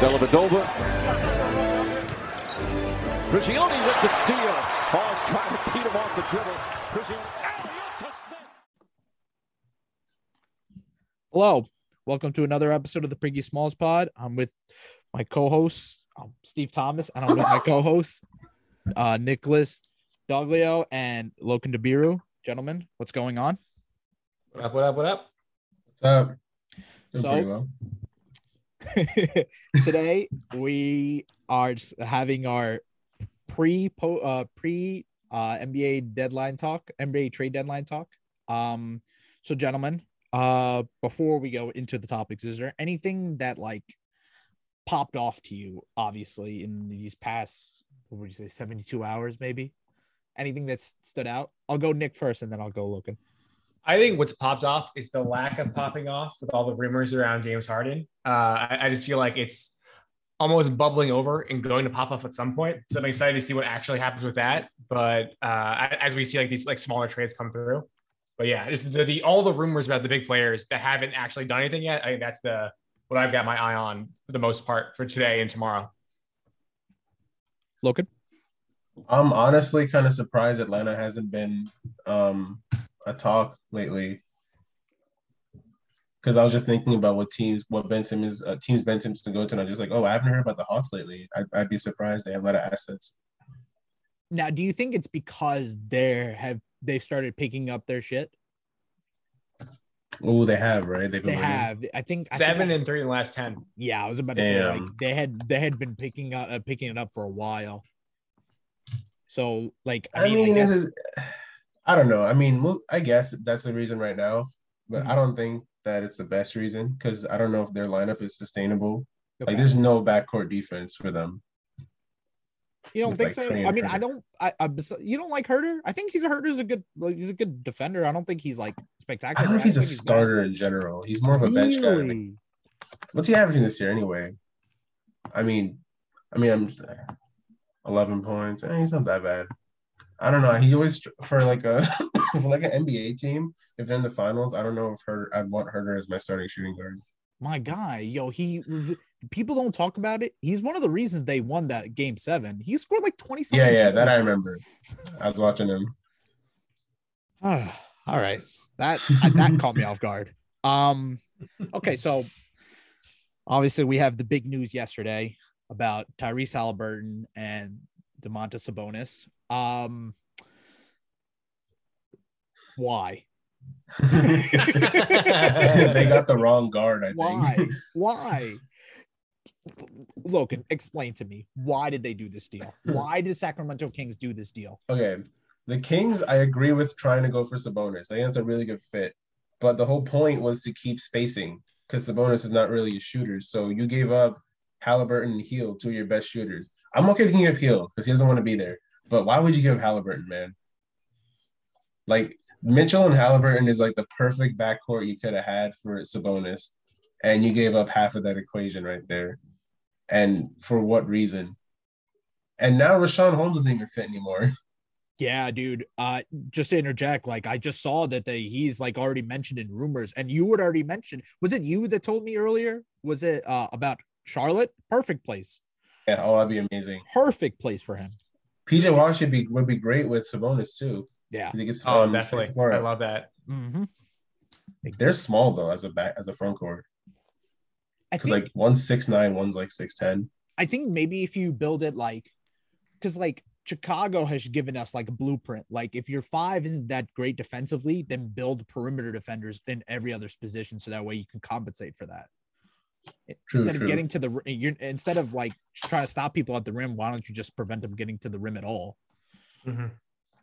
Dellavedova. Prigioni with the steal. Hawes trying to beat him off the dribble. Prigioni. Hello, welcome to another episode of the Priggy Smalls Pod. I'm with my co-host um, Steve Thomas, and I'm with my co-host uh, Nicholas Doglio and Logan DeBiru. Gentlemen, what's going on? What up? What up? What up? What's up? Doing So- pretty well. Today we are having our pre uh, pre uh, NBA deadline talk, NBA trade deadline talk. Um, so gentlemen, uh, before we go into the topics, is there anything that like popped off to you, obviously, in these past what would you say, seventy two hours, maybe? Anything that's stood out? I'll go Nick first, and then I'll go Logan. I think what's popped off is the lack of popping off with all the rumors around James Harden. Uh, I, I just feel like it's almost bubbling over and going to pop off at some point. So I'm excited to see what actually happens with that. But uh, as we see like these like smaller trades come through. But yeah, just the, the all the rumors about the big players that haven't actually done anything yet. I think that's the what I've got my eye on for the most part for today and tomorrow. Logan. I'm honestly kind of surprised Atlanta hasn't been um, a talk lately. Because I was just thinking about what teams, what Ben Simmons, uh, teams Ben Simmons to go to, and I'm just like, oh, I haven't heard about the Hawks lately. I'd, I'd be surprised they have a lot of assets. Now, do you think it's because they have they've started picking up their shit? Oh, they have, right? They've been They have. I think I Seven think- and three in the last ten. Yeah, I was about to say like they had they had been picking up uh, picking it up for a while. So like I I mean, mean, I this is, I don't know. I mean, I guess that's the reason right now, but Mhm. I don't think that it's the best reason because I don't know if their lineup is sustainable. okay. Like, there's no backcourt defense for them. you don't with, think like, so? I mean, I don't. I, I you don't like Huerter? I think he's a Huerter's a good like he's a good defender. I don't think he's like spectacular. I don't know if he's a starter in general. He's more of a bench guy. What's he averaging this year anyway? I mean, I mean, I'm 11 points. Eh, he's not that bad. I don't know. He always for like a for like an NBA team. If they're in the finals, I don't know if her I'd want Huerter as my starting shooting guard. My guy, yo, he people don't talk about it. He's one of the reasons they won that game seven. He scored like twenty. Yeah, yeah, that I remember. I was watching him. All right. That that caught me off guard. Um okay, so obviously we have the big news yesterday about Tyrese Haliburton and Domantas Sabonis. Um why? they got the wrong guard. I think. Why? Why? Logan, explain to me why did they do this deal? Why did Sacramento Kings do this deal? Okay. The Kings, I agree with trying to go for Sabonis. I think it's a really good fit. But the whole point was to keep spacing because Sabonis is not really a shooter. So you gave up Haliburton and Hield, two of your best shooters. I'm okay if you give Hield because he doesn't want to be there. But why would you give Haliburton, man? Like Mitchell and Haliburton is like the perfect backcourt you could have had for Sabonis. And you gave up half of that equation right there. And for what reason? And now Richaun Holmes doesn't even fit anymore. Yeah, dude. Uh, just to interject, like I just saw that they he's like already mentioned in rumors, and you had already mentioned. Was it you that told me earlier? Was it uh about Charlotte? Perfect place, Yeah, oh, that'd be amazing. perfect place for him. PJ Walsh should be would be great with Sabonis too. Yeah. He gets, Oh, um, definitely. six. I love that. Mm-hmm. They're small though as a back as a front court because like one's six nine, one's like six ten. I think maybe if you build it like, because like Chicago has given us like a blueprint. Like if your five isn't that great defensively, then build perimeter defenders in every other position, so that way you can compensate for that. True, instead true. of getting to the ri- you're instead of like trying to stop people at the rim, why don't you just prevent them getting to the rim at all? Mhm.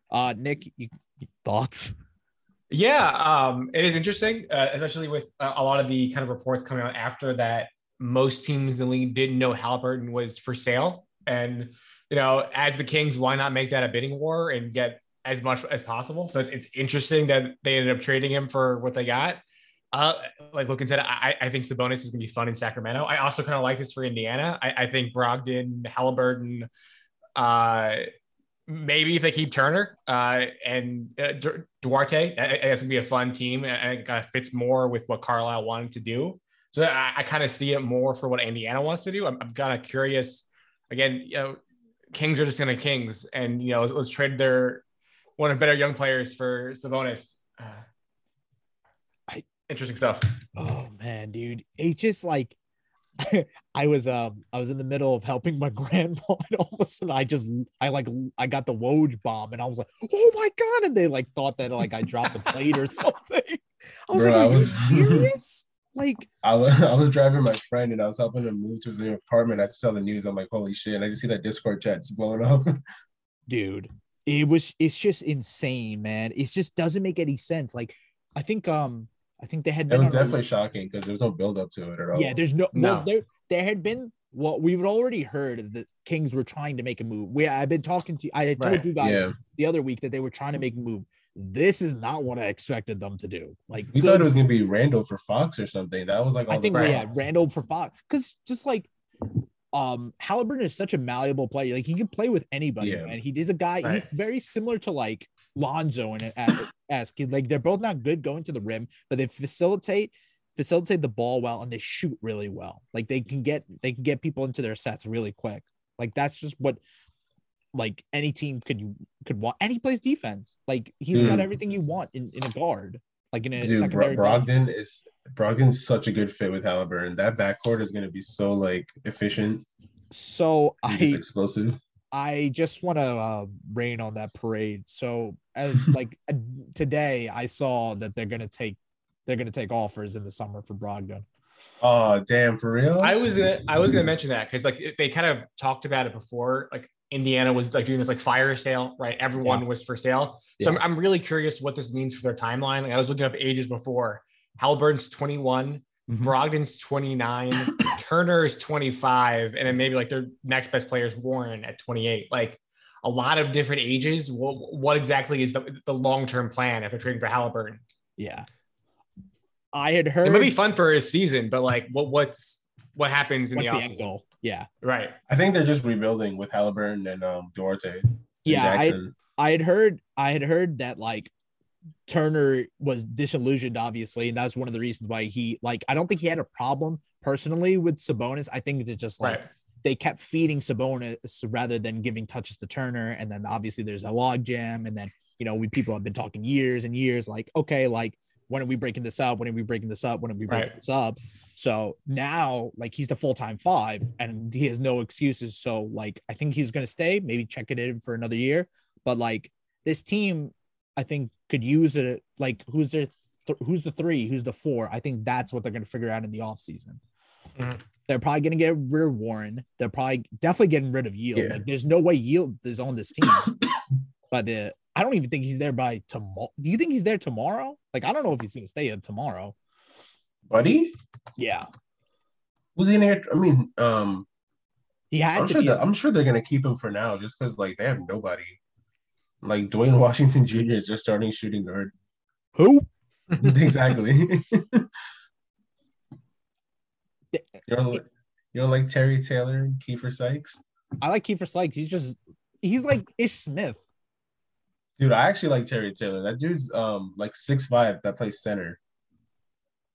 Uh, Nick, you, you- thoughts? Yeah, um, it is interesting, uh, especially with uh, a lot of the kind of reports coming out after that. Most teams in the league didn't know Haliburton was for sale, and you know, as the Kings, why not make that a bidding war and get as much as possible? So it's, it's interesting that they ended up trading him for what they got. Uh, like Logan said, I, I think Sabonis is going to be fun in Sacramento. I also kind of like this for Indiana. I, I think Brogdon, Haliburton, uh, maybe if they keep Turner uh, and uh, Du- Duarte, I- I- that's gonna be a fun team, and it kind of fits more with what Carlisle wanted to do. So I, I kind of see it more for what Indiana wants to do. I'm, I'm kind of curious. Again, you know, Kings are just going to Kings, and you know, let's, let's trade their one of better young players for Sabonis. Uh, interesting stuff. Oh man, dude, it's just like I was um I was in the middle of helping my grandma, and all of a sudden I just I like I got the Woj bomb, and I was like, oh my god, and they like thought that like I dropped the plate or something. I was Bro, like, I are you was- serious? like, I was I was driving my friend and I was helping him move to his new apartment. I saw the news. I'm like, holy shit! And I just see that Discord chat just blowing up. dude, it was it's just insane, man. It just doesn't make any sense. Like, I think um I think they had It was on a- definitely shocking because there was no build up to it at all. Yeah, there's no, No. Well, there there had been what we've already heard that Kings were trying to make a move. We I've been talking to I had told Right. you guys Yeah. the other week that they were trying to make a move. This is not what I expected them to do. Like we thought it was gonna be Randall for Fox or something. That was like all I think Right. we had. Randall for Fox because just like um Haliburton is such a malleable player. Like he can play with anybody, Yeah. and he is a guy. Right. He's very similar to like Lonzo and as like they're both not good going to the rim, but they facilitate facilitate the ball well and they shoot really well. Like they can get they can get people into their sets really quick. Like that's just what like any team could you could want. And he plays defense. Like he's got Mm. everything you want in, in a guard. Like in a Dude, Bro- secondary guard. Brogdon is Brogdon's such a good fit with Haliburton. That backcourt is gonna be so like efficient So I explosive. I just want to uh, rain on that parade. So, as, like uh, today, I saw that they're gonna take they're gonna take offers in the summer for Brogdon. Oh damn, for real? I was gonna I was gonna mention that because like they kind of talked about it before. Like Indiana was like doing this like fire sale, right? Everyone was for sale. So I'm, I'm really curious what this means for their timeline. Like I was looking up ages before. Haliburton's 21, Mhm. Brogdon's 29, Turner's 25, and then maybe like their next best player is Warren at 28. Like a lot of different ages. What, what exactly is the, the long term plan if they're trading for Haliburton? Yeah, I had heard It might be fun for his season, but like what what's what happens in what's the the end goal? Yeah, Right. I think they're just rebuilding with Haliburton and um Duarte. and yeah. I I had heard I had heard that like Turner was disillusioned, obviously, and that's one of the reasons why he like I don't think he had a problem personally with Sabonis. I think that just like Right. they kept feeding Sabonis rather than giving touches to Turner. And then obviously there's a log jam. And then, you know, we people have been talking years and years like, okay, like when are we breaking this up? When are we breaking this up? When are we breaking Right. this up? So now, like, he's the full time five and he has no excuses. So, like, I think he's going to stay, maybe check it in for another year. But, like, this team, I think, could use it. Like, who's their, th- who's the three? Who's the four? I think that's what they're going to figure out in the offseason. Mhm. They're probably going to get rid of Warren. They're probably definitely getting rid of Hield. Yeah. Like, there's no way Hield is on this team. but uh, I don't even think he's there by tomorrow. Do you think he's there tomorrow? Like, I don't know if he's going to stay there tomorrow. Buddy? Yeah. Who's he gonna? I mean, um He had I'm to sure that I'm sure they're gonna keep him for now just because like they have nobody. Like Duane Washington Jr. is just starting shooting guard. who? exactly. you don't like, you don't like Terry Taylor and Keifer Sykes? I like Keifer Sykes. He's just, he's like Ish Smith. Dude, I actually like Terry Taylor. That dude's um like six five that plays center.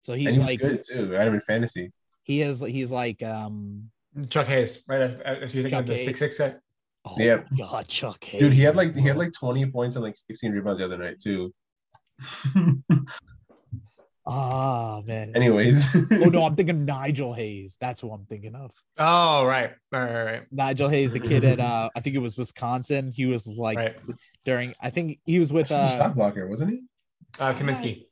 So and he's like, good too. I had him in fantasy. he is, he's like, um, Chuck Hayes, right? If, if you think Chuck of the six six set. oh Yeah. God, Chuck Hayes. Dude, he had like he had like 20 points and like 16 rebounds the other night too. ah, man. Anyways. oh no, I'm thinking Nigel Hayes. That's who I'm thinking of. Oh, right, right, right, right. Nigel Hayes, the kid at, uh, I think it was Wisconsin. He was like right. during, I think he was with, He's a uh, shot blocker, wasn't he? Uh, Kaminsky.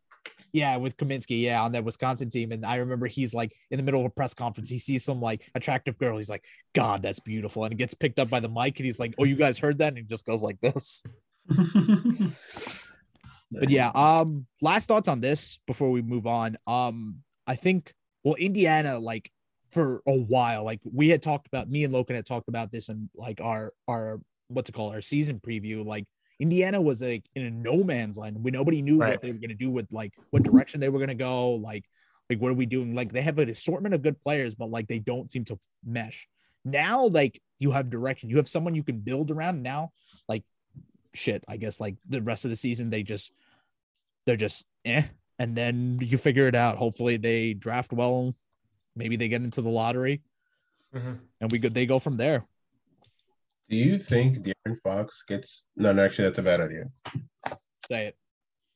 Yeah, with Kaminsky, yeah, on that Wisconsin team. And I remember he's like in the middle of a press conference, he sees some like attractive girl. He's like, God, that's beautiful. And it gets picked up by the mic, and he's like, Oh, you guys heard that? And he just goes like this. But yeah, um, last thoughts on this before we move on. Um, I think well, Indiana, like for a while, like we had talked about me and Logan had talked about this and like our our what's it called, our season preview, like Indiana was like in a no man's land. We nobody knew Right. what they were gonna do with like what direction they were gonna go. Like, like what are we doing? Like they have an assortment of good players, but like they don't seem to mesh. Now, like you have direction, you have someone you can build around. Now, like shit, I guess like the rest of the season they just they're just eh, and then you figure it out. Hopefully they draft well maybe they get into the lottery, Mhm. and we could they go from there. Do you think De'Aaron Fox gets? No, no, actually, that's a bad idea. Say it.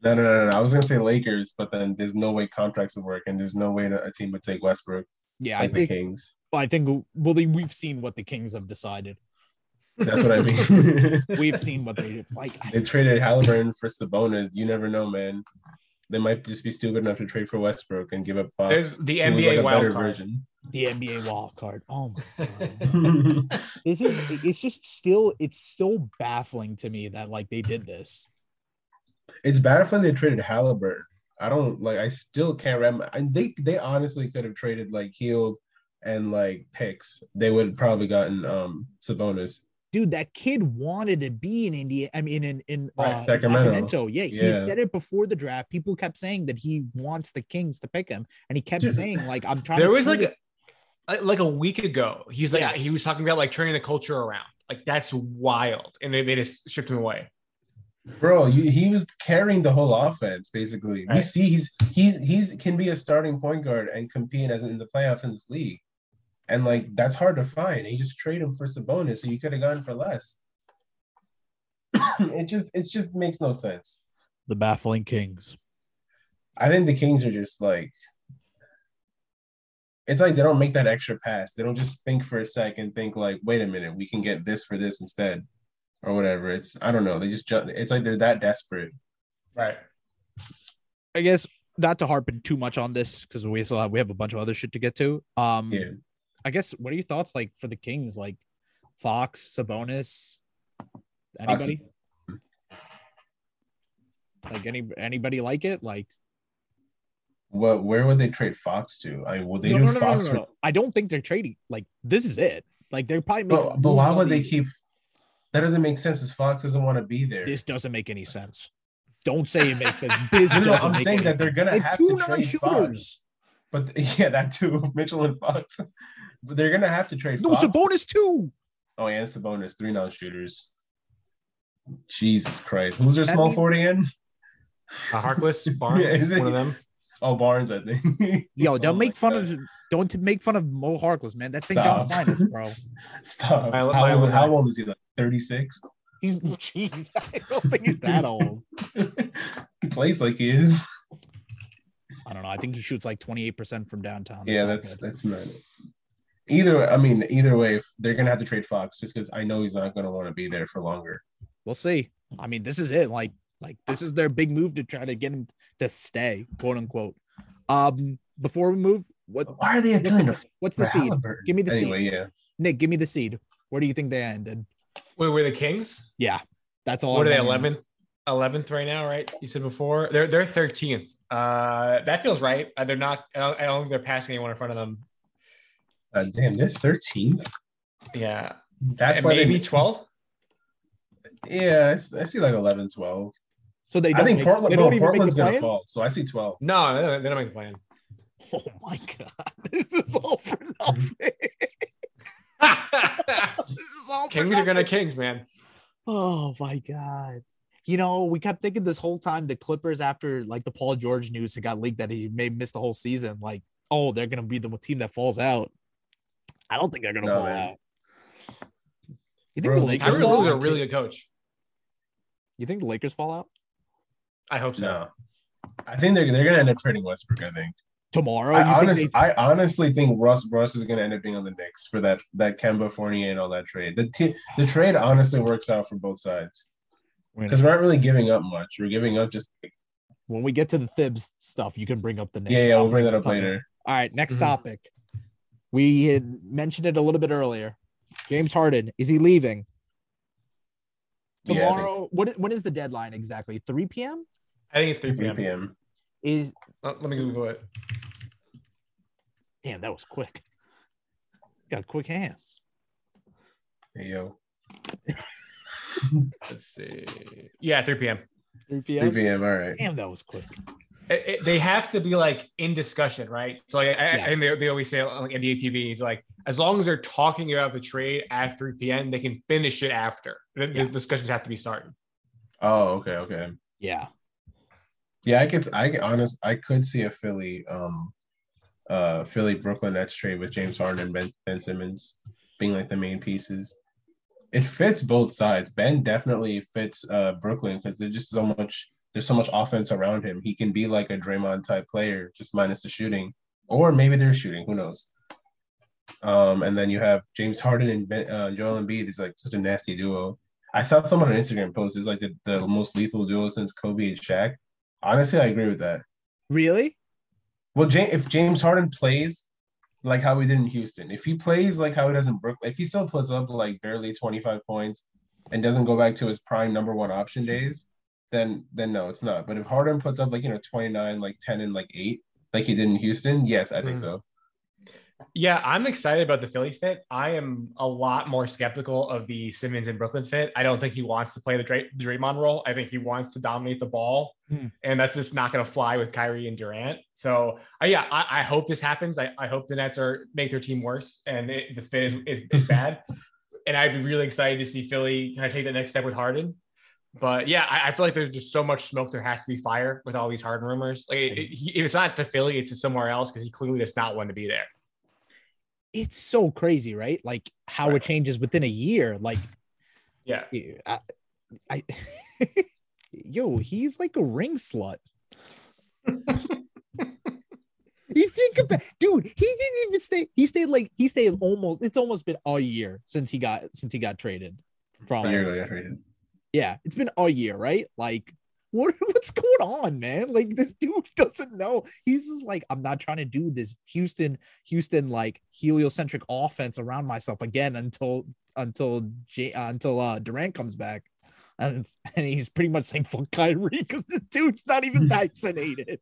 No, no, no, no. I was gonna say Lakers, but then there's no way contracts would work, and there's no way that a team would take Westbrook Yeah, like I the think. Kings. I think. Well, they- we've seen what the Kings have decided. That's what I mean. We've seen what they like. they traded Haliburton for Sabonis. You never know, man. They might just be stupid enough to trade for Westbrook and give up Fox. There's the NBA like wild card. version. The NBA wild card. Oh my god. this is it's just still it's still baffling to me that like they did this. it's bad when they traded Haliburton. I don't like. I still can't remember. And they they honestly could have traded like Hield and like picks. They would have probably gotten um Sabonis. Dude, that kid wanted to be in India. I mean, in in, Right, uh, Sacramento. Sacramento. Yeah, he Yeah. had said it before the draft. People kept saying that he wants the Kings to pick him, and he kept Dude, saying like, "I'm trying." There to was like it." a, Uh, like a week ago. He was like Yeah. he was talking about like turning the culture around. Like that's wild, and they, they just shipped him away. Bro, you, he was carrying the whole offense basically. We see he's he's he's can be a starting point guard and compete as in the playoff in this league, and like that's hard to find. And you just trade him for Sabonis, so you could have gone for less. it just it just makes no sense. the baffling Kings. I think the Kings are just like it's like they don't make that extra pass. They don't just think for a second, think like, wait a minute, we can get this for this instead, or whatever. It's I don't know. They just ju- it's like they're that desperate. Right. I guess not to harp too much on this because we still have we have a bunch of other shit to get to. Um, Yeah. I guess what are your thoughts like for the Kings? Like Fox, Sabonis, anybody? Like any anybody like it? Like What where would they trade Fox to? I mean, would they no, do no, no, no, Fox no, for no. I don't think they're trading. Like this is it. Like they're probably but, but why would on they keep that doesn't make sense as Fox doesn't want to be there. This doesn't make any sense. Don't say it makes sense. This No, no, doesn't I'm make saying any that they're gonna They have have two to trade non-shooters. But yeah, that too, Mitchell and Fox. But they're gonna have to trade No, Fox. Sabonis too. Oh, and Sabonis, three non-shooters. Jesus Christ. Who's their That small means- 40 in? Uh, Harkless, Barnes, Yeah, is it- one of them. Oh, Barnes, I think. Yo, don't Oh make fun God. of don't make fun of Mo Harkless, man. That's St. John's Stop. finest, bro. Stop. My- how, old, how old is he? Like 36? He's jeez, I don't think he's that old. he plays like he is. I don't know. I think he shoots like 28% from downtown. yeah, that's good. that's not either. I mean, either way, if they're gonna have to trade Fox just because I know he's not gonna want to be there for longer. we'll see. I mean, this is it. Like, like this is their big move to try to get him to stay, quote unquote. Um, before we move, what Why are they what's appealing the, what's the seed? Haliburton? Give me the anyway, seed. yeah. Nick, give me the seed. Where do you think they ended? Wait, were the Kings? Yeah, that's all. What I are they? Eleventh, eleventh right now, right? You said before they're they're thirteenth. Uh, that feels right. Uh, they're not. I don't, I don't think they're passing anyone in front of them. Uh, damn, they're 13th. Yeah, That's And why maybe they. twelfth. Yeah, I see like 11, 12. So they I don't think make, Portland. they No, don't even Portland's make the gonna fall. So I see 12. No, they don't, they make the plan. Oh my god, this is all for nothing. this is all for Kings are gonna. Kings, man. Oh my god. You know, we kept thinking this whole time the Clippers after like the Paul George news had got leaked that he may miss the whole season. Like, oh, they're gonna be the team that falls out. I don't think they're gonna No, fall man. out. You think Bro, the Lakers Tyronn fall Lue's a really good coach. You think the Lakers fall out I hope so. No, I think they're they're gonna end up trading Westbrook. I think. tomorrow? I, You think they- I honestly think Russ Russ is gonna end up being on the Knicks for that that Kemba Fournier and all that trade. The t- the trade honestly works out for both sides because we aren't really giving up much. We're giving up just when we get to the Thibs stuff, you can bring up the Knicks. yeah yeah. I'll We'll bring that up talk- later. All right, next Mhm. topic. We had mentioned it a little bit earlier. James Harden is he leaving Yeah, think- tomorrow? what when is the deadline exactly? 3 p.m. I think it's 3 3 p.m. p.m. Is Uh, let me Google it. damn that was quick. Got quick hands. Hey yo, Let's see. Yeah, 3 p.m. 3 p.m. 3 p.m. p.m. All right. Damn, that was quick. It- it- they have to be like in discussion, right? So like, I, Yeah. I, and they, they always say on like NBA TV, it's like as long as they're talking about the trade at 3 p.m., they can finish it after. The, the Yeah. discussions have to be started. Oh okay okay. Yeah. Yeah, I could. I honest. I could see a Philly um uh Philly Brooklyn Nets trade with James Harden and Ben, ben Simmons being like the main pieces. It fits both sides. Ben definitely fits uh Brooklyn because there's just so much there's so much offense around him. He can be like a Draymond type player, just minus the shooting, or maybe they're shooting. Who knows? Um, and then you have James Harden and ben, uh, Joel Embiid is like such a nasty duo. I saw someone on Instagram post is like the, the most lethal duo since Kobe and Shaq. Honestly, I agree with that. Really? Well, James, if James Harden plays like how he did in Houston, if he plays like how he does in Brooklyn, if he still puts up like barely 25 points and doesn't go back to his prime number one option days, then then no, it's not. But if Harden puts up like you know 29, like 10 and like eight, like he did in Houston, yes, I think Mm. so. Yeah, I'm excited about the Philly fit. I am a lot more skeptical of the Simmons and Brooklyn fit. I don't think he wants to play the Dray- Draymond role. I think he wants to dominate the ball, Hmm. and that's just not going to fly with Kyrie and Durant. So, uh, yeah, I, I hope this happens. I, I hope the Nets are make their team worse and it, the fit is, is, is bad. and I'd be really excited to see Philly kind of take the next step with Harden. But yeah, I, I feel like there's just so much smoke. There has to be fire with all these Harden rumors. Like, it, it- he, if it's not to Philly, it's to somewhere else because he clearly does not want to be there. It's so crazy, right? Like how Right. it changes within a year. Like Yeah. I, I yo, he's like a ring slut. you think about dude, he didn't even stay, he stayed like he stayed almost it's almost been a year since he got since he got traded from A year yeah, yeah, it's been a year, right? Like, what what's going on, man? Like this dude doesn't know. He's just like, I'm not trying to do this Houston, Houston like heliocentric offense around myself again until until J, uh, until uh Durant comes back. And, and he's pretty much saying fuck Kyrie because the dude's not even vaccinated.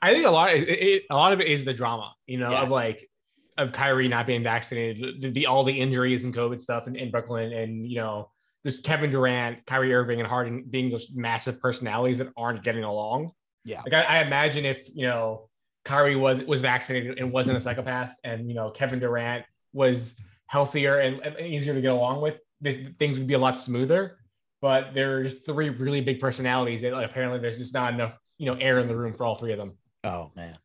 I think a lot, it, it, a lot of it is the drama, you know, Yes. of like of Kyrie not being vaccinated, the, the all the injuries and COVID stuff in, in Brooklyn, and you know, just Kevin Durant, Kyrie Irving, and Harden being just massive personalities that aren't getting along. Yeah. Like I, I imagine if you know Kyrie was was vaccinated and wasn't a psychopath, and you know Kevin Durant was healthier and, and easier to get along with, this things would be a lot smoother. But there's three really big personalities that like, apparently there's just not enough you know air in the room for all three of them. Oh man.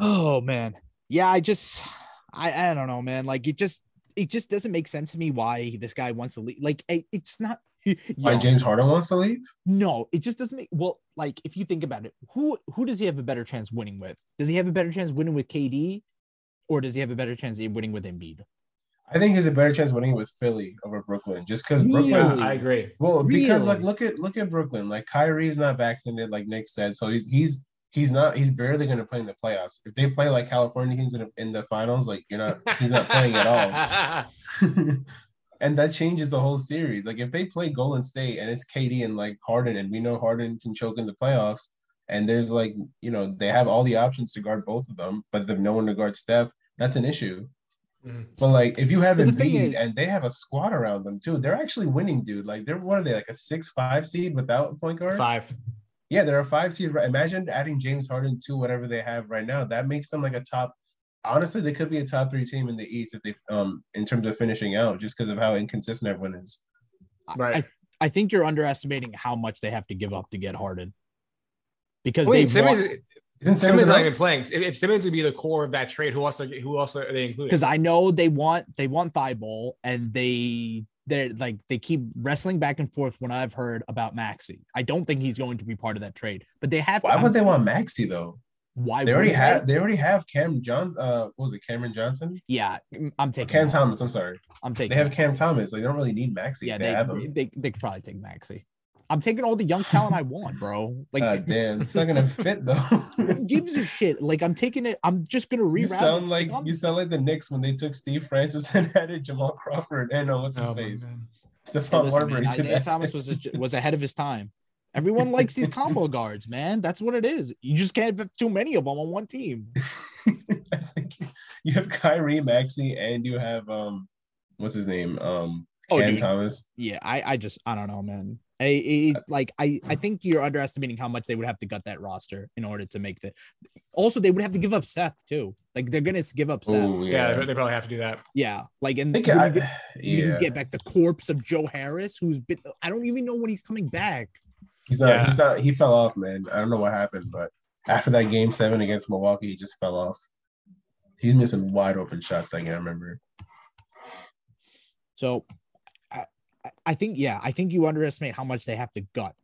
Oh man. Yeah, I just I I don't know, man. Like it just it just doesn't make sense to me why this guy wants to leave. Like it- it's not Why Yo, James Harden wants to leave? no, it just doesn't make well, like if you think about it, who who does he have a better chance winning with? Does he have a better chance winning with KD or does he have a better chance of winning with Embiid? I think he has a better chance winning with Philly over Brooklyn, just because Really? Brooklyn. I agree. Well, because like look at look at Brooklyn. Like Kyrie's not vaccinated, like Nick said, so he's he's he's not he's barely going to play in the playoffs. If they play like California teams in the, in the finals, like you're not he's not playing at all. and that changes the whole series. Like if they play Golden State and it's KD and like Harden, and we know Harden can choke in the playoffs, and there's like you know they have all the options to guard both of them, but they have no one to guard Steph. That's an issue. Mhm. But like if you have But the thing Embiid is- and they have a squad around them too, they're actually winning, dude. Like they're what are they like a six five seed without a point guard? Five. Yeah, they're a five seed. Right? Imagine adding James Harden to whatever they have right now. That makes them like a top. Honestly, they could be a top three team in the East if they um in terms of finishing out, just because of how inconsistent everyone is. Right. I, I think you're underestimating how much they have to give up to get Harden. Because Wait, they Simmons, want, Isn't Simmons Simmons not even playing. If, if Simmons would be the core of that trade, who else? Are, who else are they including? because I know they want they want Thibault and they they're like they keep wrestling back and forth when I've heard about Maxey. I don't think he's going to be part of that trade, but they have. Why to, would they want Maxey though? Why They already have they already have Cam John. Uh, what was it Cameron Johnson? Yeah, I'm Or taking. Cam that. Thomas. I'm sorry. I'm taking. They have that. Cam Thomas. Like they don't really need Maxey. Yeah, they, they, have him. they they could probably take Maxey. I'm taking all the young talent I want, bro. Like, God damn, it's not gonna fit though. who gives a shit? Like, I'm taking it. I'm just gonna reroute. You it. sound like I'm- you sound like the Knicks when they took Steve Francis and added Jamal Crawford and uh, what's his Oh, face, God. Hey, Stephon Marbury man, Isaiah. Thomas was a, was ahead of his time. Everyone likes these combo guards, man. That's what it is. You just can't have too many of them on one team. You- you have Kyrie, Maxey, and you have um, what's his name, um, Oh, Cam dude. Thomas. Yeah, I, I just I don't know, man. I, I uh, like I I think you're underestimating how much they would have to gut that roster in order to make the. Also, they would have to give up Seth too. Like they're gonna give up Seth. Oh Yeah, yeah, they, they probably have to do that. Yeah, like and I you think I, get, you yeah. get back the corpse of Joe Harris, who's been. I don't even know when he's coming back. He's not. Yeah. He's not. He fell off, man. I don't know what happened, but after that game seven against Milwaukee, he just fell off. He's missing wide open shots that game. I remember. So I, I- think yeah, I think you underestimate how much they have to gut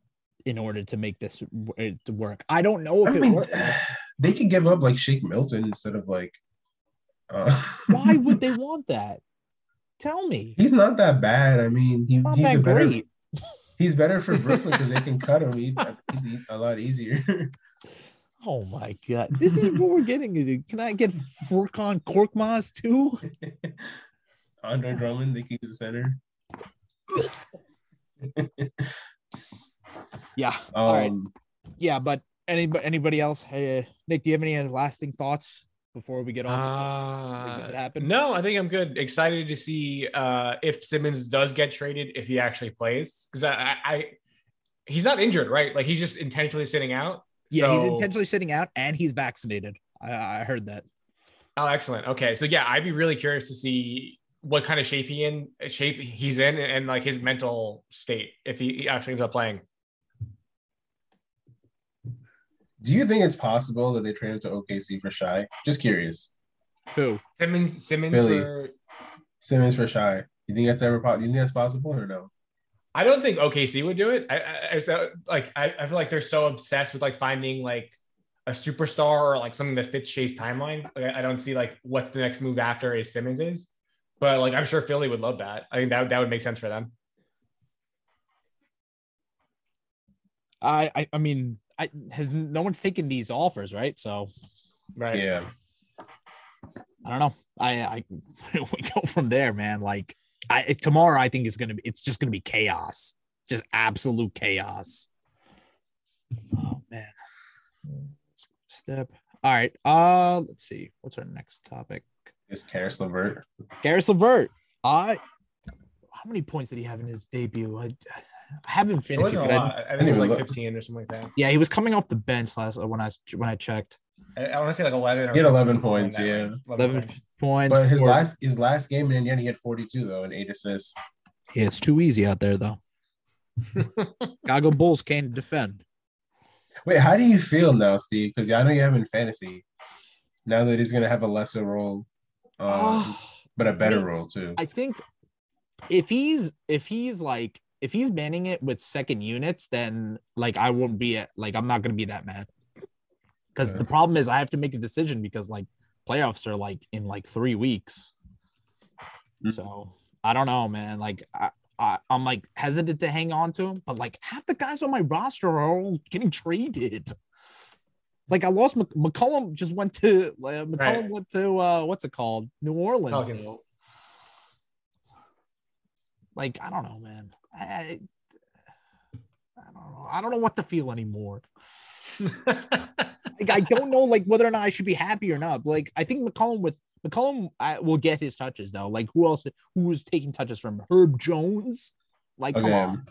in order to make this w- to work. I don't know if I it mean, works. they can give up like Shake Milton instead of like. Uh, Why would they want that? Tell me. He's not that bad. I mean, he, he's a better. great. He's better for Brooklyn because they can cut him. He, he's a lot easier. Oh my god, this is what we're getting into. Can I get Furkan Korkmaz too? Andre Drummond, they keep the center. Yeah. All right. Um, Yeah, but anybody anybody else? Hey, Nick, do you have any lasting thoughts before we get off? Uh, does it happen? No, I think I'm good. Excited to see uh, if Simmons does get traded, if he actually plays, because I, I, I, he's not injured, right? Like he's just intentionally sitting out. yeah, he's intentionally sitting out and he's vaccinated. I, I heard that. Oh, excellent. Okay, so yeah, I'd be really curious to see what kind of shape he in shape he's in, and, and like his mental state if he, he actually ends up playing. do you think it's possible that they trade him to OKC for Shai? Just curious. Who? Simmons, Simmons Philly. for Simmons for Shai. You think that's ever po- you think that's possible or no? I don't think OKC would do it. I, I, I like I, I feel like they're so obsessed with like finding like a superstar or like something that fits Shai's timeline. Like, I I don't see like what's the next move after is Simmons is, but like I'm sure Philly would love that. I think that that would make sense for them. I, I I mean, I has no one's taken these offers, right? So Right. Yeah. I don't know. I I we go from there, man. Like I tomorrow, I think is gonna be. It's just gonna be chaos, just absolute chaos. Oh man. Step. All right. Uh, let's see. What's our next topic? It's Caris LeVert. Caris Levert. I. How many points did he have in his debut? I, I haven't It finished. wasn't a but I- I think it was like look. 15 or something like that. yeah, he was coming off the bench last uh, when I when I checked. I, I want to say like 11. Or He had 11 points, yeah. range. 11 points. points. But his four- last his last game in Indiana, he had 42 though and eight assists. Yeah, it's too easy out there though. Chicago Bulls can't defend. Wait, how do you feel now, Steve? Because I know you have him in fantasy. Now that he's gonna have a lesser role, um, Ah, but a better mean, role too. I think if he's if he's like if he's banning it with second units, then like I won't be at like I'm not gonna be that mad. Because Yeah. the problem is I have to make a decision because like playoffs are like in like three weeks. Mhm. So I don't know, man. Like I, I I'm like hesitant to hang on to him, but like half the guys on my roster are all getting traded. Like I lost Mc- McCollum just went to uh, McCollum Right. went to uh what's it called New Orleans. Pelicans. Like I don't know, man. I, I I don't know. I don't know what to feel anymore. Like I don't know like whether or not I should be happy or not. Like I think McCollum with McCollum I, will get his touches though. Like who else? Who's taking touches from Herb Jones? Like come on.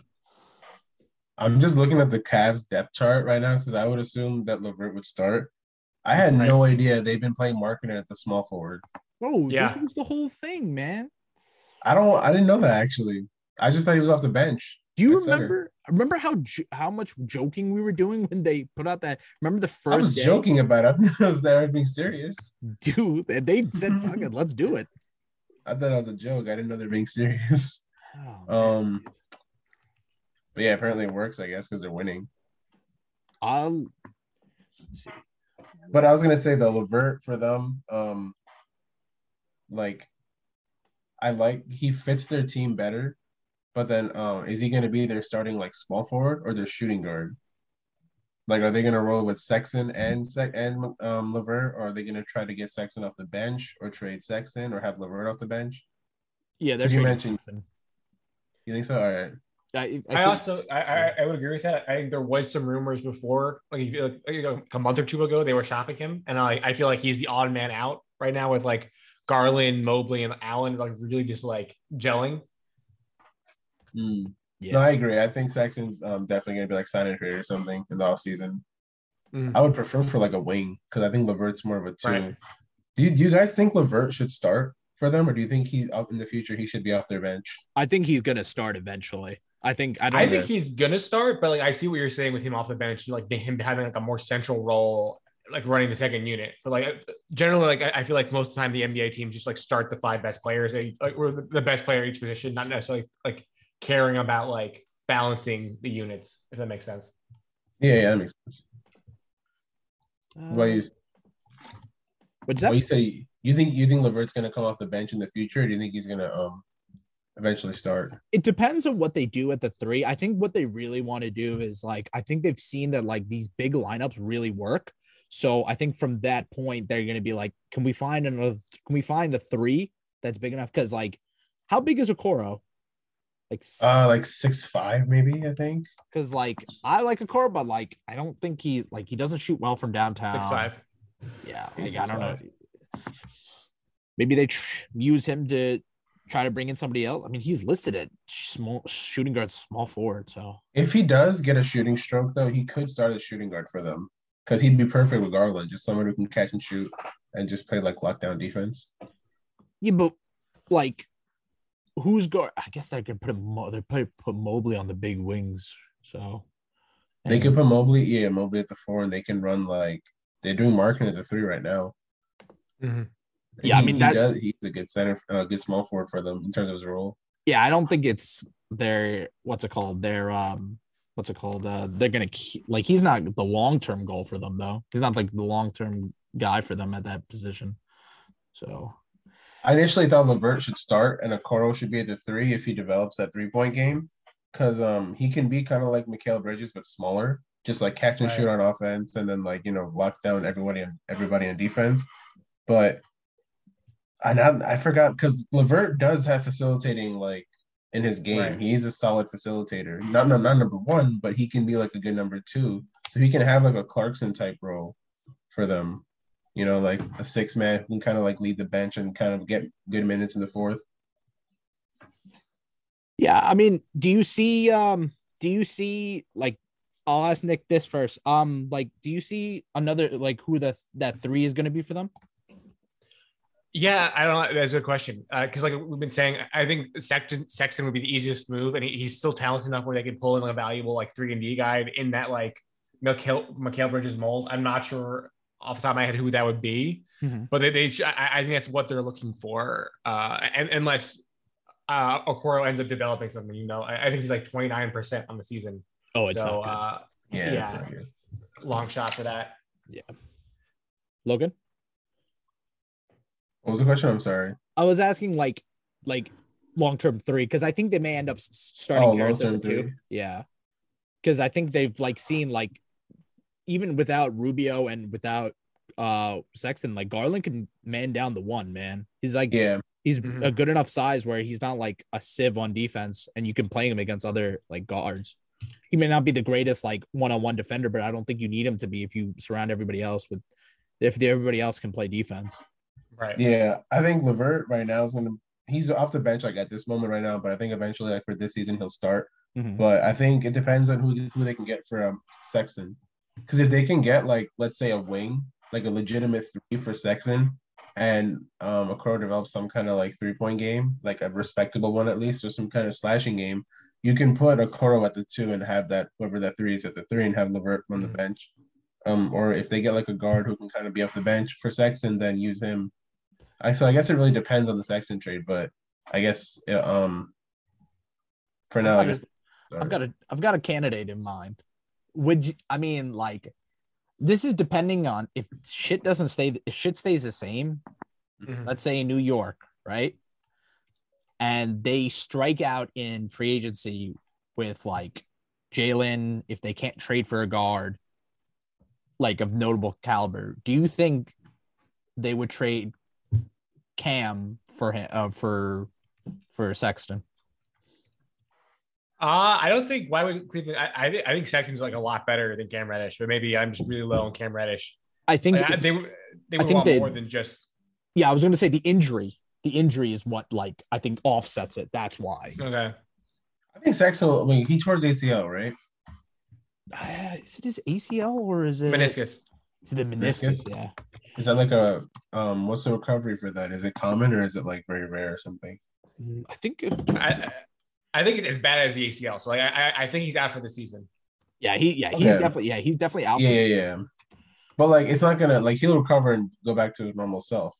I'm just looking at the Cavs depth chart right now because I would assume that Levert would start. I had Right. no idea they've been playing Markkanen at the small forward. Bro, Yeah. this was the whole thing, man. I don't. I didn't know that actually. I just thought he was off the bench. Do you At center. remember? Remember how how much joking we were doing when they put out that? Remember the first I was day? joking about it. I I was there being serious. dude. They said, "Fuck it, let's do it." I thought it was a joke. I didn't know they're being serious. Oh, man. Um, but yeah, apparently it works. I guess because they're winning. See. But I was gonna say the Levert for them. Um, like, I like he fits their team better. But then, um, is he gonna be their starting like small forward or their shooting guard? Like, are they gonna roll with Sexton and Sec and um Levert, or are they gonna try to get Sexton off the bench, or trade Sexton, or have Levert off the bench? Yeah, they're you trading mention- Sexton. You think so? All right. I, I, I, also I, I I would agree with that. I think there was some rumors before, like, if you- like you know, a month or two ago, they were shopping him, and I I feel like he's the odd man out right now with like Garland, Mobley, and Allen like really just like gelling. Mm. Yeah. No, I agree. I think Sexton's um, definitely gonna be like sign and trade or something in the offseason. Mhm. I would prefer for like a wing because I think Levert's more of a two. Right. Do you, do you guys think Levert should start for them, or do you think he's up in the future he should be off their bench? I think he's gonna start eventually. I think I don't. I think he's gonna start, but like I see what you're saying with him off the bench, like him having like a more central role, like running the second unit. But like generally, like I I feel like most of the time the NBA teams just like start the five best players, they like or the- the best player at each position, not necessarily like caring about like balancing the units, if that makes sense. Yeah, yeah, that makes sense. Why you What's why that? you say you think you think Levert's gonna come off the bench in the future? Or do you think he's gonna um eventually start? it depends on what they do at the three. I think what they really want to do is like I think they've seen that like these big lineups really work. So I think from that point they're gonna be like, can we find another? Can we find a three that's big enough? Because like, how big is Okoro? Like, Uh like six five maybe, I think. because like I like Okoro, but like I don't think he's like he doesn't shoot well from downtown. Six five. Yeah, He's like, I don't know. 6'5". Maybe they tr- use him to try to bring in somebody else. I mean, he's listed at small shooting guard, small forward. So If he does get a shooting stroke though, he could start as shooting guard for them. Because he'd be perfect with Garland, just someone who can catch and shoot and just play like lockdown defense. yeah, but like, who's guard? I guess they're gonna put him. Mo- They put put Mobley on the big wings. So They and- could put Mobley, yeah, Mobley at the four, and they can run like they're doing Markkanen at the three right now. Mhm. Yeah, I mean, he that- does, he's a good center, uh, good small forward for them in terms of his role. yeah, I don't think it's their what's it called? Their um, what's it called? Uh, they're gonna keep like he's not the long term goal for them though. He's not like the long term guy for them at that position. So I initially thought Levert should start and Okoro should be at the three if he develops that three point game, because um he can be kind of like Mikal Bridges but smaller, just like catch and Right. shoot on offense and then like you know lock down everybody and everybody in defense. But I I forgot because Levert does have facilitating like in his game. Right. He's a solid facilitator. Not not not number one, but he can be like a good number two. So he can have like a Clarkson type role for them. You know, like a six man who can kind of like lead the bench and kind of get good minutes in the fourth. Yeah, I mean, do you see um do you see like I'll ask Nick this first. Um like do you see another like who the that 3 is going to be for them? Yeah, I don't know. That's a good question. Because, like we've been saying, I think Sexton, Sexton would be the easiest move, and he, he's still talented enough where they could pull in a valuable like three and D guy in that like Mikal, Mikal Bridges mold. I'm not sure off the top of my head who that would be, Mhm. but they, they I, I think that's what they're looking for. Uh, and unless uh, Okoro ends up developing something, you know, I, I think he's like 29 percent on the season. Oh, it's so not good. uh, Yeah, Yeah. that's not good. long shot for that. Yeah, Logan? What was the question? I'm sorry. I was asking like like long-term 3 cuz I think they may end up starting Oh, Harris at long-term the two. three. Yeah. Cuz I think they've like seen like even without Rubio and without uh Sexton like Garland can man down the one, man. He's like Yeah, he's Mhm. a good enough size where he's not like a sieve on defense and you can play him against other like guards. He may not be the greatest like one-on-one defender, but I don't think you need him to be if you surround everybody else with if everybody else can play defense. Right. yeah. I think Levert right now is gonna. He's off the bench like at this moment right now, but I think eventually, like for this season, he'll start. Mhm. But I think it depends on who who they can get for um, Sexton. Because if they can get like let's say a wing, like a legitimate three for Sexton, and um Okoro develops some kind of like three point game, like a respectable one at least, or some kind of slashing game, you can put a Okoro at the two and have that whoever that three is at the three and have Levert on the Mhm. bench. Um, or if they get like a guard who can kind of be off the bench for Sexton, then use him. I so I guess it really depends on the Sexton trade, but I guess um for now I I've got guess a- I've got a I've got a candidate in mind. Would you I mean like this is depending on if shit doesn't stay if shit stays the same, Mhm. let's say in New York, right? And they strike out in free agency with like Jalen, if they can't trade for a guard, like of notable caliber, do you think they would trade Cam for him uh, for for Sexton? Uh, I don't think why would Cleveland. I, I, thi- I think Sexton's like a lot better than Cam Reddish, but maybe I'm just really low on Cam Reddish. I think Like, I- they they would think want they- more than just yeah, I was going to say the injury. The injury is what like I think offsets it. That's why. okay. I think Sexton. I mean, he tore his ACL, right? Uh, is it his ACL or is it Meniscus. Is it the meniscus? Meniscus? Yeah. Is that like a um? What's the recovery for that? Is it common or is it like very rare or something? Mm, I think it, I, I think it's as bad as the ACL. So like, I, I- I think he's out for the season. Yeah, he yeah, he's Okay. definitely yeah, he's definitely out. Yeah, for- yeah, yeah. But like, it's not gonna like he'll recover and go back to his normal self.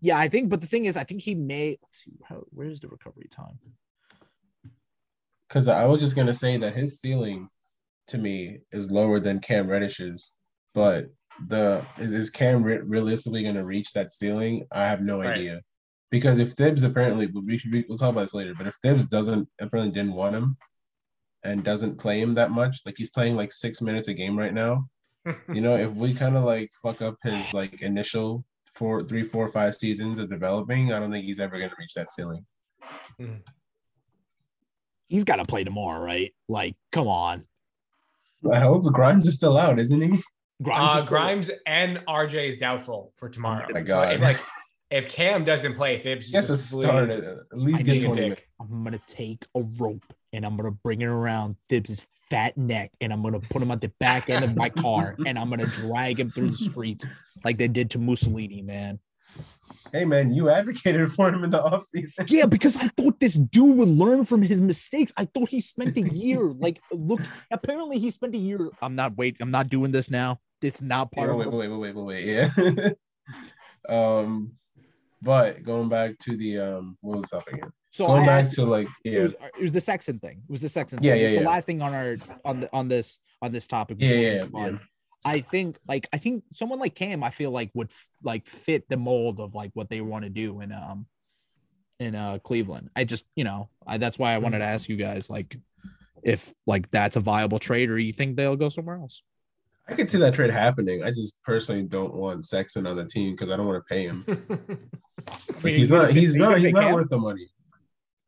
Yeah, I think, but the thing is, I think he may let's see how where's the recovery time? Because I was just gonna say that his ceiling, to me, is lower than Cam Reddish's. But the is, is Cam re- realistically gonna reach that ceiling? I have no Right. idea. Because if Thibs apparently we should we'll talk about this later, but if Thibs doesn't apparently didn't want him and doesn't play him that much, like he's playing like six minutes a game right now. you know, if we kind of like fuck up his like initial four, three, four, five seasons of developing, I don't think he's ever gonna reach that ceiling. Hmm. He's got to play tomorrow, right? Like, come on, I hope the Grimes is still out, isn't he? Grimes. Uh, Grimes and RJ is doubtful for tomorrow. Oh my So God. if, like if Cam doesn't play, Thibs Yes, a just start leaves- at at least I get being a 20 dick. minutes. I'm gonna take a rope and I'm gonna bring it around Thibs' fat neck and I'm gonna put him at the back end of my car and I'm gonna drag him through the streets like they did to Mussolini, man. Hey man, you advocated for him in the offseason. Yeah, because I thought this dude would learn from his mistakes. I thought he spent a year. Like, look, apparently he spent a year. I'm not wait. I'm not doing this now. It's not part wait, of. wait, wait, wait, wait, wait, yeah. um, but going back to the um, what was up again? So Going I back asked, to like, it was it was the Sexton thing. It was the Sexton. Yeah, thing. Was yeah, The last thing on our on the on this on this topic. Yeah, yeah, yeah. I think like I think someone like Cam, I feel like would f- like fit the mold of like what they want to do in um in uh Cleveland. I just you know I that's why I wanted to ask you guys like if like that's a viable trade or you think they'll go somewhere else. I could see that trade happening. I just personally don't want Sexton on the team because I don't want to pay him. Like, he's not. He's not. He's not worth the money.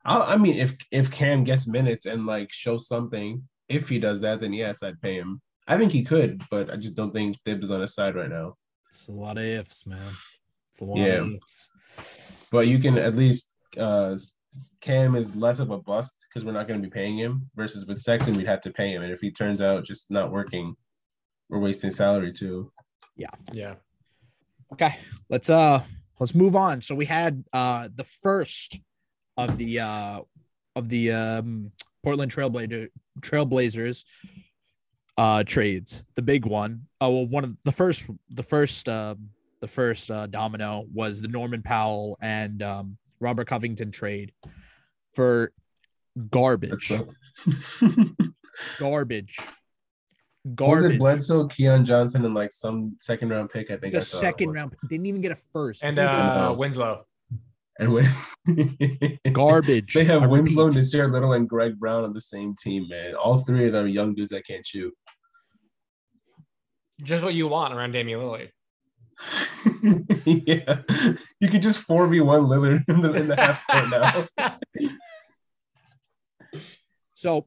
I, I mean, if if Cam gets minutes and like shows something, if he does that, then yes, I'd pay him. I think he could, but I just don't think Thibs is on his side right now. It's a lot of ifs, man. It's a lot Yeah. of ifs. But you can at least uh Cam is less of a bust because we're not going to be paying him. Versus with Sexton, we'd have to pay him, and if he turns out just not working, we're wasting salary too. yeah. Yeah. Okay, let's uh let's move on. So we had uh the first of the uh of the um Portland Trailblazer Trailblazers uh trades. The big one. Oh well one of the first the first um the first uh domino was the Norman Powell and um Robert Covington trade for garbage. That's Garbage. was it Bledsoe, Keon Johnson, and like some second round pick? I think the I second round didn't even get a first. And Dude, uh. Winslow. And when garbage. they have I Winslow, repeat. Nassir Little, and Greg Brown on the same team, man. All three of them are young dudes that can't shoot. Just what you want around Damian Lillard. yeah, you could just four v one Lillard in the in the half court now. So,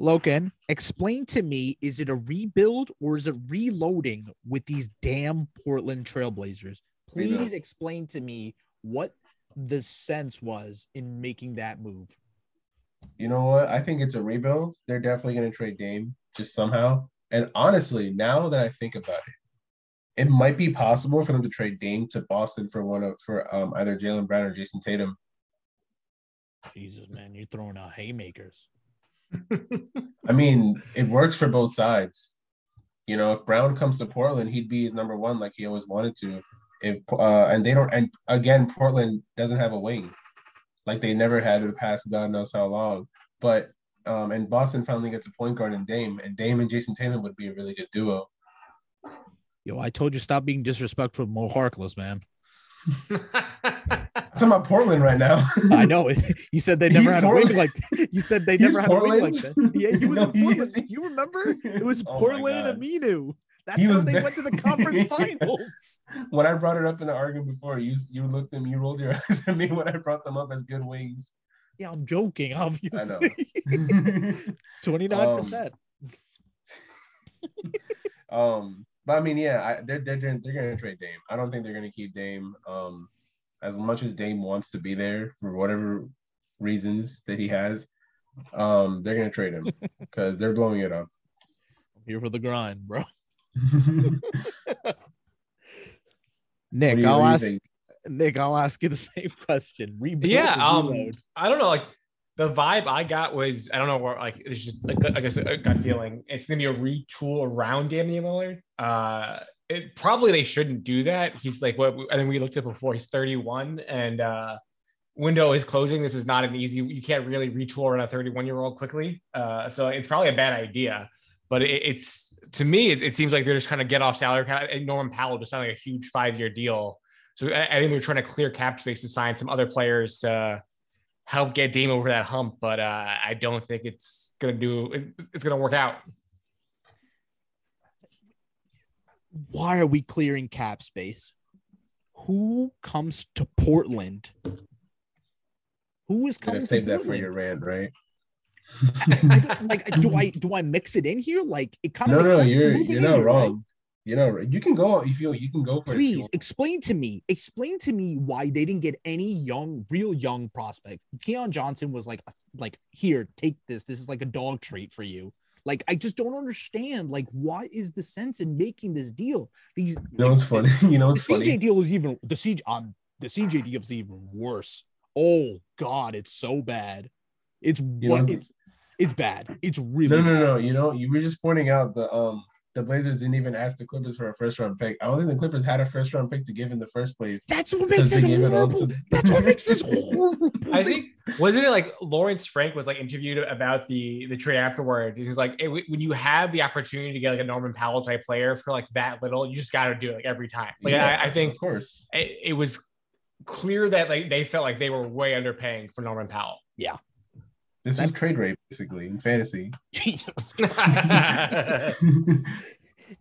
Lokin, explain to me is it a rebuild or is it reloading with these damn Portland Trailblazers? Please Rebuild. explain to me what the sense was in making that move. You know what? I think it's a rebuild. They're definitely going to trade Dame just somehow. And honestly, now that I think about it, it might be possible for them to trade Dame to Boston for one of for um, either Jaylen Brown or Jayson Tatum. Jesus, man, you're throwing out haymakers. I mean, it works for both sides. You know, if Brown comes to Portland, he'd be his number one like he always wanted to. If uh, and they don't, and again, Portland doesn't have a wing, like they never had in the past, God knows how long. But um, and Boston finally gets a point guard in Dame, and Dame and Jayson Tatum would be a really good duo. Yo, I told you stop being disrespectful to Mo Harkless, man. It's about Portland right now. I know. You said they never He's had a wing like you said they He's never had a wing like that. Yeah, he was No, in Portland. is. You remember? It was Oh Portland and Aminu. That's He how they went to the conference finals. when I brought it up in the argument before, you you looked at me, you rolled your eyes at me when I brought them up as good wings. Yeah, I'm joking, I obviously. know. 29%. Um, but I mean, yeah, I, they're they're they're, they're gonna trade Dame. I don't think they're gonna keep Dame. Um, as much as Dame wants to be there for whatever reasons that he has, um, they're gonna trade him because they're blowing it up. I'm here for the grind, bro. Nick, you- I'll what do you ask think? Nick, I'll ask you the same question. Rebuild yeah, um, reload? I don't know. Like the vibe I got was I don't know where like it's just like I guess a gut feeling. It's gonna be a retool around Damian Lillard. Uh, it probably they shouldn't do that. He's like what I think we looked at before. He's 31 and uh, window is closing. This is not an easy. You can't really retool around a 31 year old quickly. Uh, so it's probably a bad idea. But it, it's to me, it, it, seems like they're just kind of get off salary cap. Norman Powell just signed like a huge five year deal. So I, I think they're trying to clear cap space to sign some other players to help get Dame over that hump, but uh, I don't think it's gonna do. It's gonna work out. Why are we clearing cap space? Who comes to Portland? Who is coming? Save that for your rant, right? I, I like. Do I do I mix it in here? Like it kind of. No, no, you're you're not here, wrong. You know, you can go if you you can go for Please it explain to me, explain to me why they didn't get any young, real young prospect. Keon Johnson was like, like here, take this. This is like a dog treat for you. Like I just don't understand. Like, what is the sense in making this deal? These, you know, it's funny. You know, it's the funny. CJ deal is even the CJ. Um, the CJ deal is even worse. Oh God, it's so bad. It's what it's it's bad. It's really no, no, bad. no. You know, you were just pointing out the um the Blazers didn't even ask the Clippers for a first round pick. I don't think the Clippers had a first round pick to give in the first place. That's what makes it horrible. To... That's what makes this horrible. I think wasn't it like Lawrence Frank was like interviewed about the the trade afterward. He's like, hey, when you have the opportunity to get like a Norman Powell type player for like that little, you just got to do it like every time. Like yeah, I, I, think, of course, it, it was clear that like they felt like they were way underpaying for Norman Powell. Yeah. This is trade rate basically in fantasy. Jesus.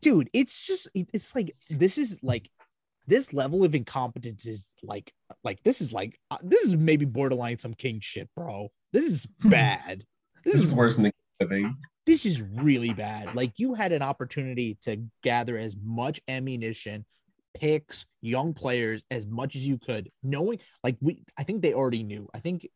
dude it's just it's like this is like this level of incompetence is like like this is like uh, this is maybe borderline some king shit bro. This is bad. This, this is worse than the this is really bad. Like you had an opportunity to gather as much ammunition picks young players as much as you could knowing like we i think they already knew. I think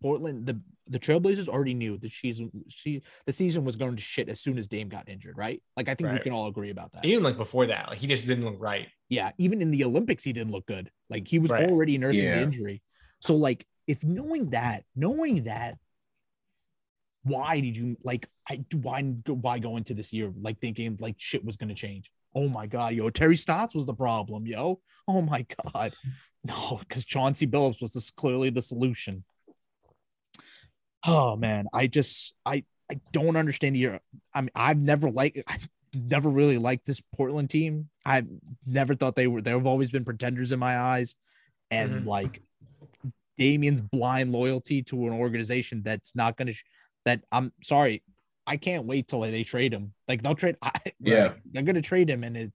portland the the Trailblazers already knew that she's she the season was going to shit as soon as Dame got injured, right? Like I think right. we can all agree about that. Even like before that, like he just didn't look right. Yeah, even in the Olympics, he didn't look good. Like he was right. already nursing yeah. the injury. So like if knowing that, knowing that, why did you like I why why go into this year like thinking like shit was gonna change? Oh my god, yo, Terry Stotts was the problem, yo. Oh my god. No, because Chauncey Billups was this clearly the solution oh man, I just I I don't understand the. year. I mean, I've never liked. I've never really liked this Portland team. I've never thought they were. They've always been pretenders in my eyes, and mm-hmm. like Damian's blind loyalty to an organization that's not going to. That I'm sorry, I can't wait till they trade him. Like they'll trade. I, yeah, they're going to trade him, and it.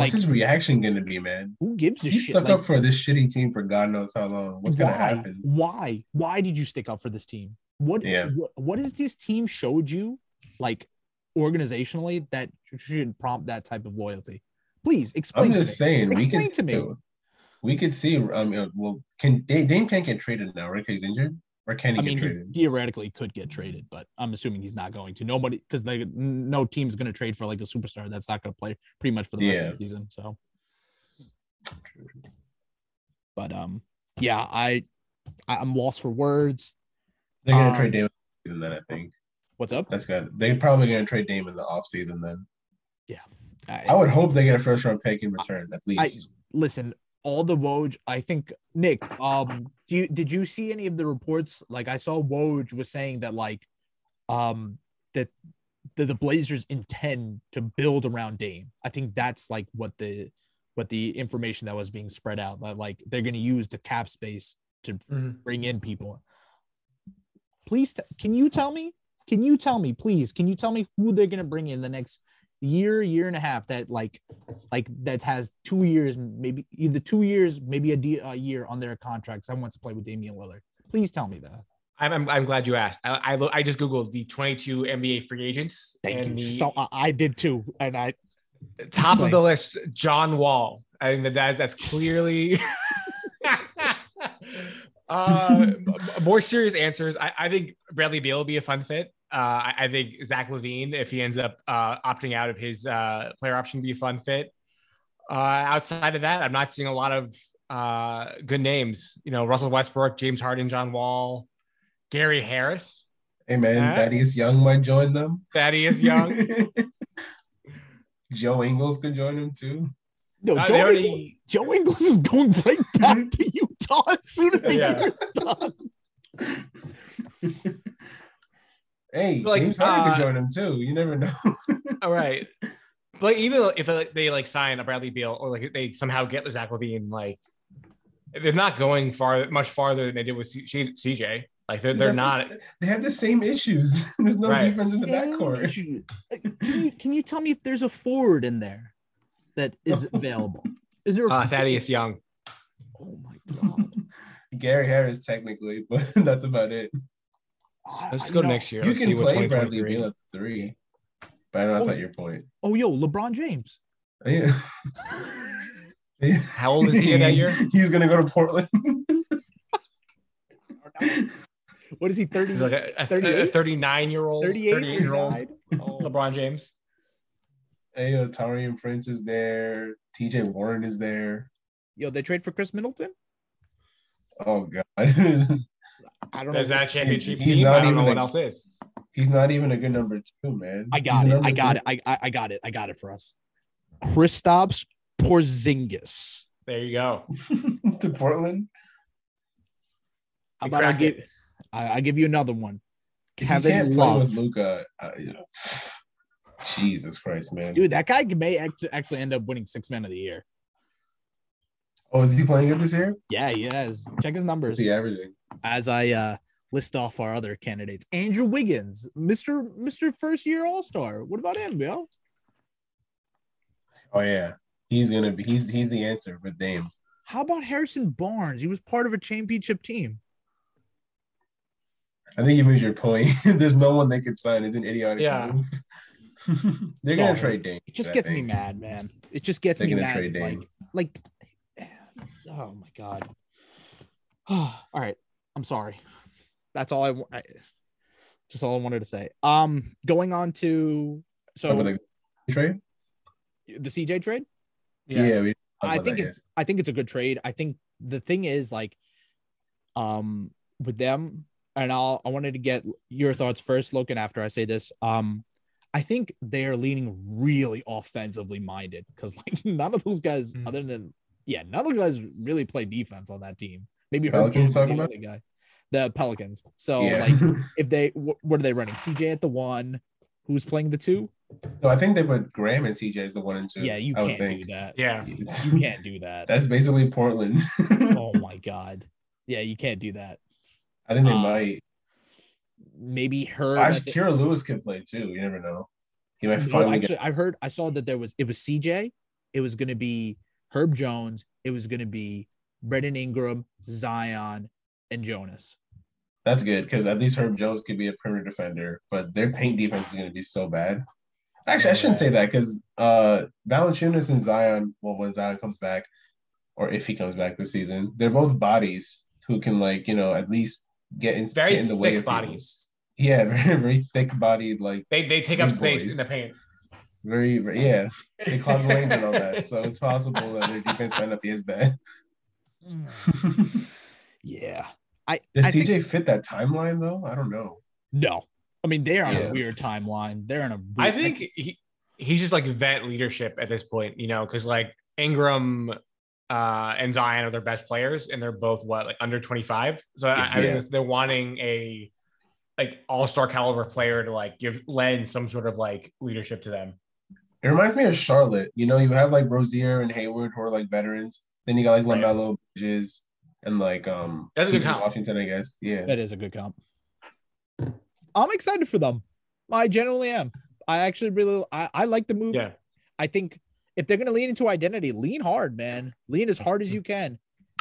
What's his reaction going to be, man? Who gives a he shit? stuck like, up for this shitty team for God knows how long. What's going to happen? Why? Why did you stick up for this team? What, yeah. what what has this team showed you, like organizationally, that should prompt that type of loyalty? Please explain. I'm just saying. Explain we could, to me. We could see. Um. Well, can Dame can't get traded now, right? Because he's injured. Or can he I mean, traded? He theoretically could get traded, but I'm assuming he's not going to. Nobody, because they no team's going to trade for like a superstar that's not going to play pretty much for the rest of the season. So, but um, yeah, I I'm lost for words. They're gonna um, trade Damon season then, I think. What's up? That's good. They're probably gonna trade Dame in the off season then. Yeah. I, I, would hope they get a first round pick in return, at least. I, listen, all the Woj, I think Nick, um, do you did you see any of the reports? Like I saw Woj was saying that like um that the, the Blazers intend to build around Dame. I think that's like what the what the information that was being spread out that like they're going to use the cap space to mm-hmm. bring in people please t- can you tell me can you tell me please can you tell me who they're going to bring in the next year year and a half that like like that has two years maybe either two years maybe a, de- a year on their contract someone wants to play with Damian Lillard please tell me that I'm, I'm, I'm glad you asked. I, I, I just googled the 22 NBA free agents. Thank you. The, so I, I did too, and I top explain. of the list, John Wall. I think that that's clearly uh, more serious answers. I, I, think Bradley Beal will be a fun fit. Uh, I, I, think Zach LaVine, if he ends up uh, opting out of his uh, player option, be a fun fit. Uh, outside of that, I'm not seeing a lot of uh, good names. You know, Russell Westbrook, James Harden, John Wall. Gary Harris, Hey man, Huh? Thaddeus Young might join them. Thaddeus Young. Joe Ingles could join him too. No, Uh, Joe, they Ingles, already- Joe Ingles is going right back to Utah as soon as the Yeah. year's done. Hey, Like, James Harden uh, could join him too. You never know. All right. But even if they like sign a Bradley Beal or like they somehow get Zach LaVine, like they're not going far much farther than they did with C- C- CJ. Like they're, they're not. the s- they have the same issues. There's no Right. defense in the Same backcourt. issue. Can you, can you tell me if there's a forward in there that is available? Is there a Uh. Thaddeus Young. Oh my god. Gary Harris technically, but that's about it. Let's I- go know- next year. You Let's can see what play Bradley Beal at three, but I know that's Oh. not your point. Oh yo, LeBron James. Yeah. How old is he that year? He's gonna go to Portland. What is he? 30, He's like a, a, 38? 39 year old, 38 38 year old Oh. LeBron James. hey, uh, Taurean Prince is there. TJ Warren is there. Yo, they trade for Khris Middleton? Oh god, I don't know. Is that a championship he's team? not I don't know even what else is. he's not even a good number two, man. I got He's it. I got it. I, I I got it. I got it for us. Kristaps Porzingis. There you go. to Portland. How about I give. I, I give you another one. If you can't Kevin play with Luka. Uh, Jesus Christ, man. Dude, that guy may actually end up winning six man of the year. Oh, is he playing good this year? Yeah, he is. Check his What's numbers he averaging? as I uh list off our other candidates. Andrew Wiggins, Mr. Mr. First Year All Star. What about him, Bill? Oh yeah, he's gonna be. He's he's the answer with Dame. How about Harrison Barnes? He was part of a championship team. I think you made your point. There's no one they could sign. It's an idiotic Yeah. move. They're It's gonna all- trade Dame. It just I gets me mad, man. It just gets They're me gonna mad. trade Like, like, oh my god. all right, I'm sorry. That's all I, I just all I wanted to say. Um, going on to so the trade? the CJ trade. Yeah, we. I think that, yeah. it's I think it's a good trade. I think the thing is like um with them and I'll I wanted to get your thoughts first Lokin after I say this. Um I think they're leaning really offensively minded cuz like none of those guys Mm. other than yeah, none of those guys really play defense on that team. Maybe Herb Pelicans Jones the about? only guy. The Pelicans. So yeah. like if they wh- what are they running? CJ at the 1 who's playing the 2? no, I think they put Graham and CJ as the one and two. Yeah, you I can't do that. Yeah. You can't do that. That's basically Portland. oh my god. Yeah, you can't do that. I think they Uh, might. Maybe her. Actually, Kira Lewis could play too. You never know. He might No, finally actually, I heard I saw that there was it was CJ, it was gonna be Herb Jones, it was gonna be Brandon Ingram, Zion, and Jonas. That's good because at least Herb Jones could be a perimeter defender, but their paint defense is going to be so bad. Actually, I shouldn't say that because uh, Valanciunas and Zion, well, when Zion comes back, or if he comes back this season, they're both bodies who can like you know at least get in, Very get in the way thick of people. bodies. Yeah, very very thick bodied, like They they take up space boys. in the paint. Very, very yeah. They clog lanes and all that, so it's possible that their defense might not be as bad. yeah. I, Does I CJ think, fit that timeline though? I don't know. no. I mean, they're on Yeah. a weird timeline. They're on a weird, I think he, he's just like vet leadership at this point, you know, because like Ingram uh, and Zion are their best players, and they're both what like under 25. So I, I Yeah. they're wanting a like all star caliber player to like give lend some sort of like leadership to them. It reminds me of Charlotte. You know, you have like Rozier and Hayward who are like veterans. Then you got like Right. Lamelo, Bridges, and like um That's a good comp. Washington, I guess. Yeah. that is a good comp. I'm excited for them. I genuinely am. I actually really I, I like the move. Yeah, I think if they're going to lean into identity, lean hard, man. Lean as hard as you can.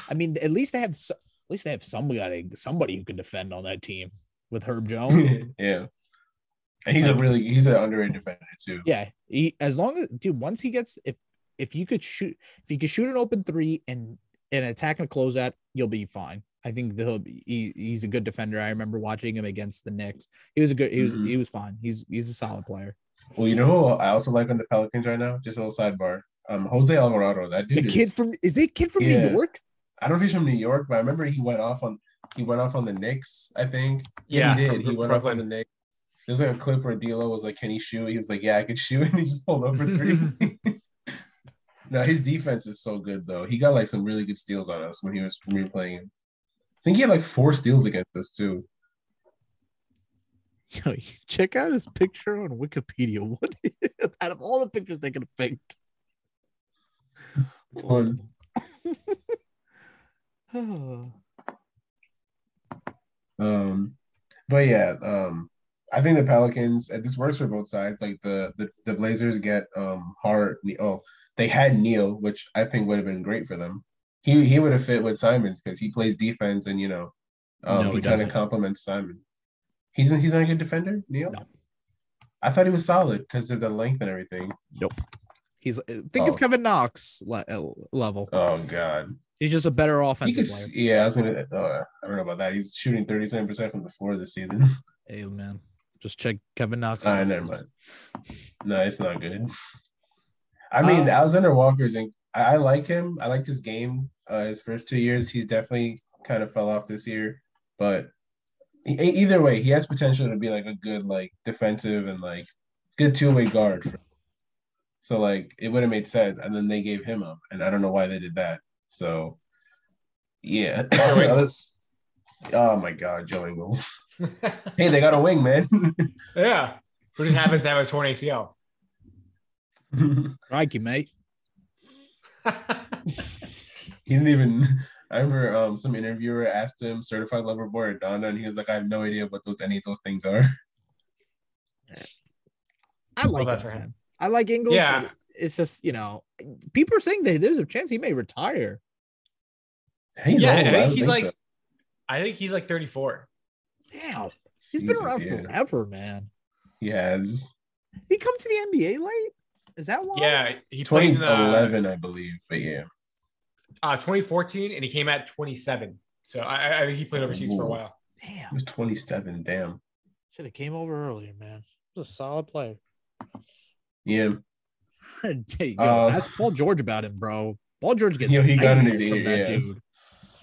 I mean, at least they have so- at least they have somebody somebody who can defend on that team with Herb Jones. yeah. And he's a really he's an underrated defender too. yeah, he, as long as dude, once he gets if if you could shoot if you could shoot an open three and and attack and close that, you'll be fine. I think he'll be, he, he's a good defender. I remember watching him against the Knicks. He was a good. He was Mhm. he was fine. He's he's a solid player. Well, you know who I also like on the Pelicans right now? Just a little sidebar. Um, Jose Alvarado. That dude. The dude kid is. from is they a kid from Yeah. New York? I don't know if he's from New York, but I remember he went off on he went off on the Knicks, I think. Yeah, he did. from He went off on the Knicks. There's like a clip where D'Lo was like, "Can he shoot?" He was like, "Yeah, I could shoot," and he just pulled up for three. no, his defense is so good though. He got like some really good steals on us when he was when we were playing. I think he had like four steals against us too. Yo, check out his picture on Wikipedia. What out of all the pictures they could have picked? One. Oh. Um, but yeah, um, I think the Pelicans. and This works for both sides. Like the the, the Blazers get um hard. Oh, they had Neil, which I think would have been great for them. He he would have fit with Simons because he plays defense and you know, um, No, he, he kind of complements Simon. He's he's not a good defender, Neil. No. I thought he was solid because of the length and everything. Nope. He's think Oh. of Kevin Knox le- uh, level. Oh God, He's just a better he offensive could. player. Yeah, I was gonna. Uh, I don't know about that. He's shooting thirty seven percent from the floor this season. Hey man, just check Kevin Knox. Ah, never mind. No, it's not good. I mean, Um, Alexander Walker's in, I, I like him. I like his game. Uh, his first two years, he's definitely kind of fell off this year. But e- either way, he has potential to be like a good like defensive and like good two way guard. For, so like it would have made sense, and then they gave him up, and I don't know why they did that. So yeah. Joe Ingles. oh my God, Joe Ingles. hey, they got a wing, man. yeah, who just happens to have a torn ACL. Crikey, mate. He didn't even. I remember um, some interviewer asked him certified lover boy or Donda, and he was like, "I have no idea what those any of those things are." I like that for him. I like Ingles. Yeah. It's just you know, people are saying that there's a chance he may retire. He's yeah, old. I I think don't he's think like, so. I think he's like 34. Damn, he's been Jesus, around yeah. forever, man. he has He come to the NBA late. Is that why? Yeah, he played in uh, 2011, I believe. But yeah, uh, 2014, and he came at 27. So I, I- I think he played overseas for a Ooh. while. he Damn, was 27. Damn. should have came over earlier, man. He was a solid player. Yeah, hey, yo, Uh, ask Paul George about him, bro. Paul George gets Yo, he got in his nightmares from ear, that yeah. dude.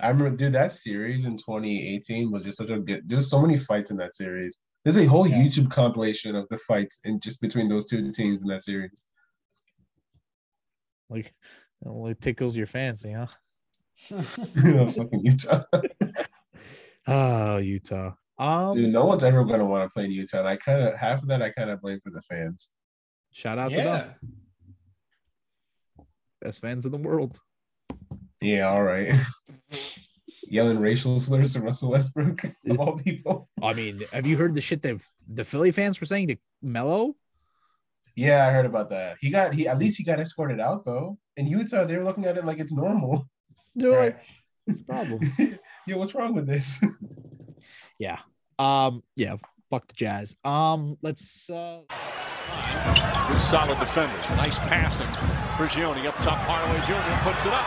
I remember, dude. That series in 2018 was just such a good. There's so many fights in that series. There's a whole Yeah. YouTube compilation of the fights in just between those two teams in that series. Like, it only tickles your fancy, huh? you know, fucking Utah. Oh, Utah. Um, Dude, no one's ever going to want to play in Utah. And I kind of half of that I kind of blame for the fans. shout out to them, best fans in the world. Yeah, all right. Yelling racial slurs to Russell Westbrook of all people. I mean, have you heard the shit that the Philly fans were saying to Melo? Yeah, I heard about that. He got he at least he got escorted out though. In Utah, they were looking at it like it's normal. They're Right. like, it's a problem. Yo, what's wrong with this? yeah. Um. Yeah. Fuck the Jazz. Um. Let's. uh Good solid defender. Nice passing. Prigioni up top. Hardaway Jr. puts it up.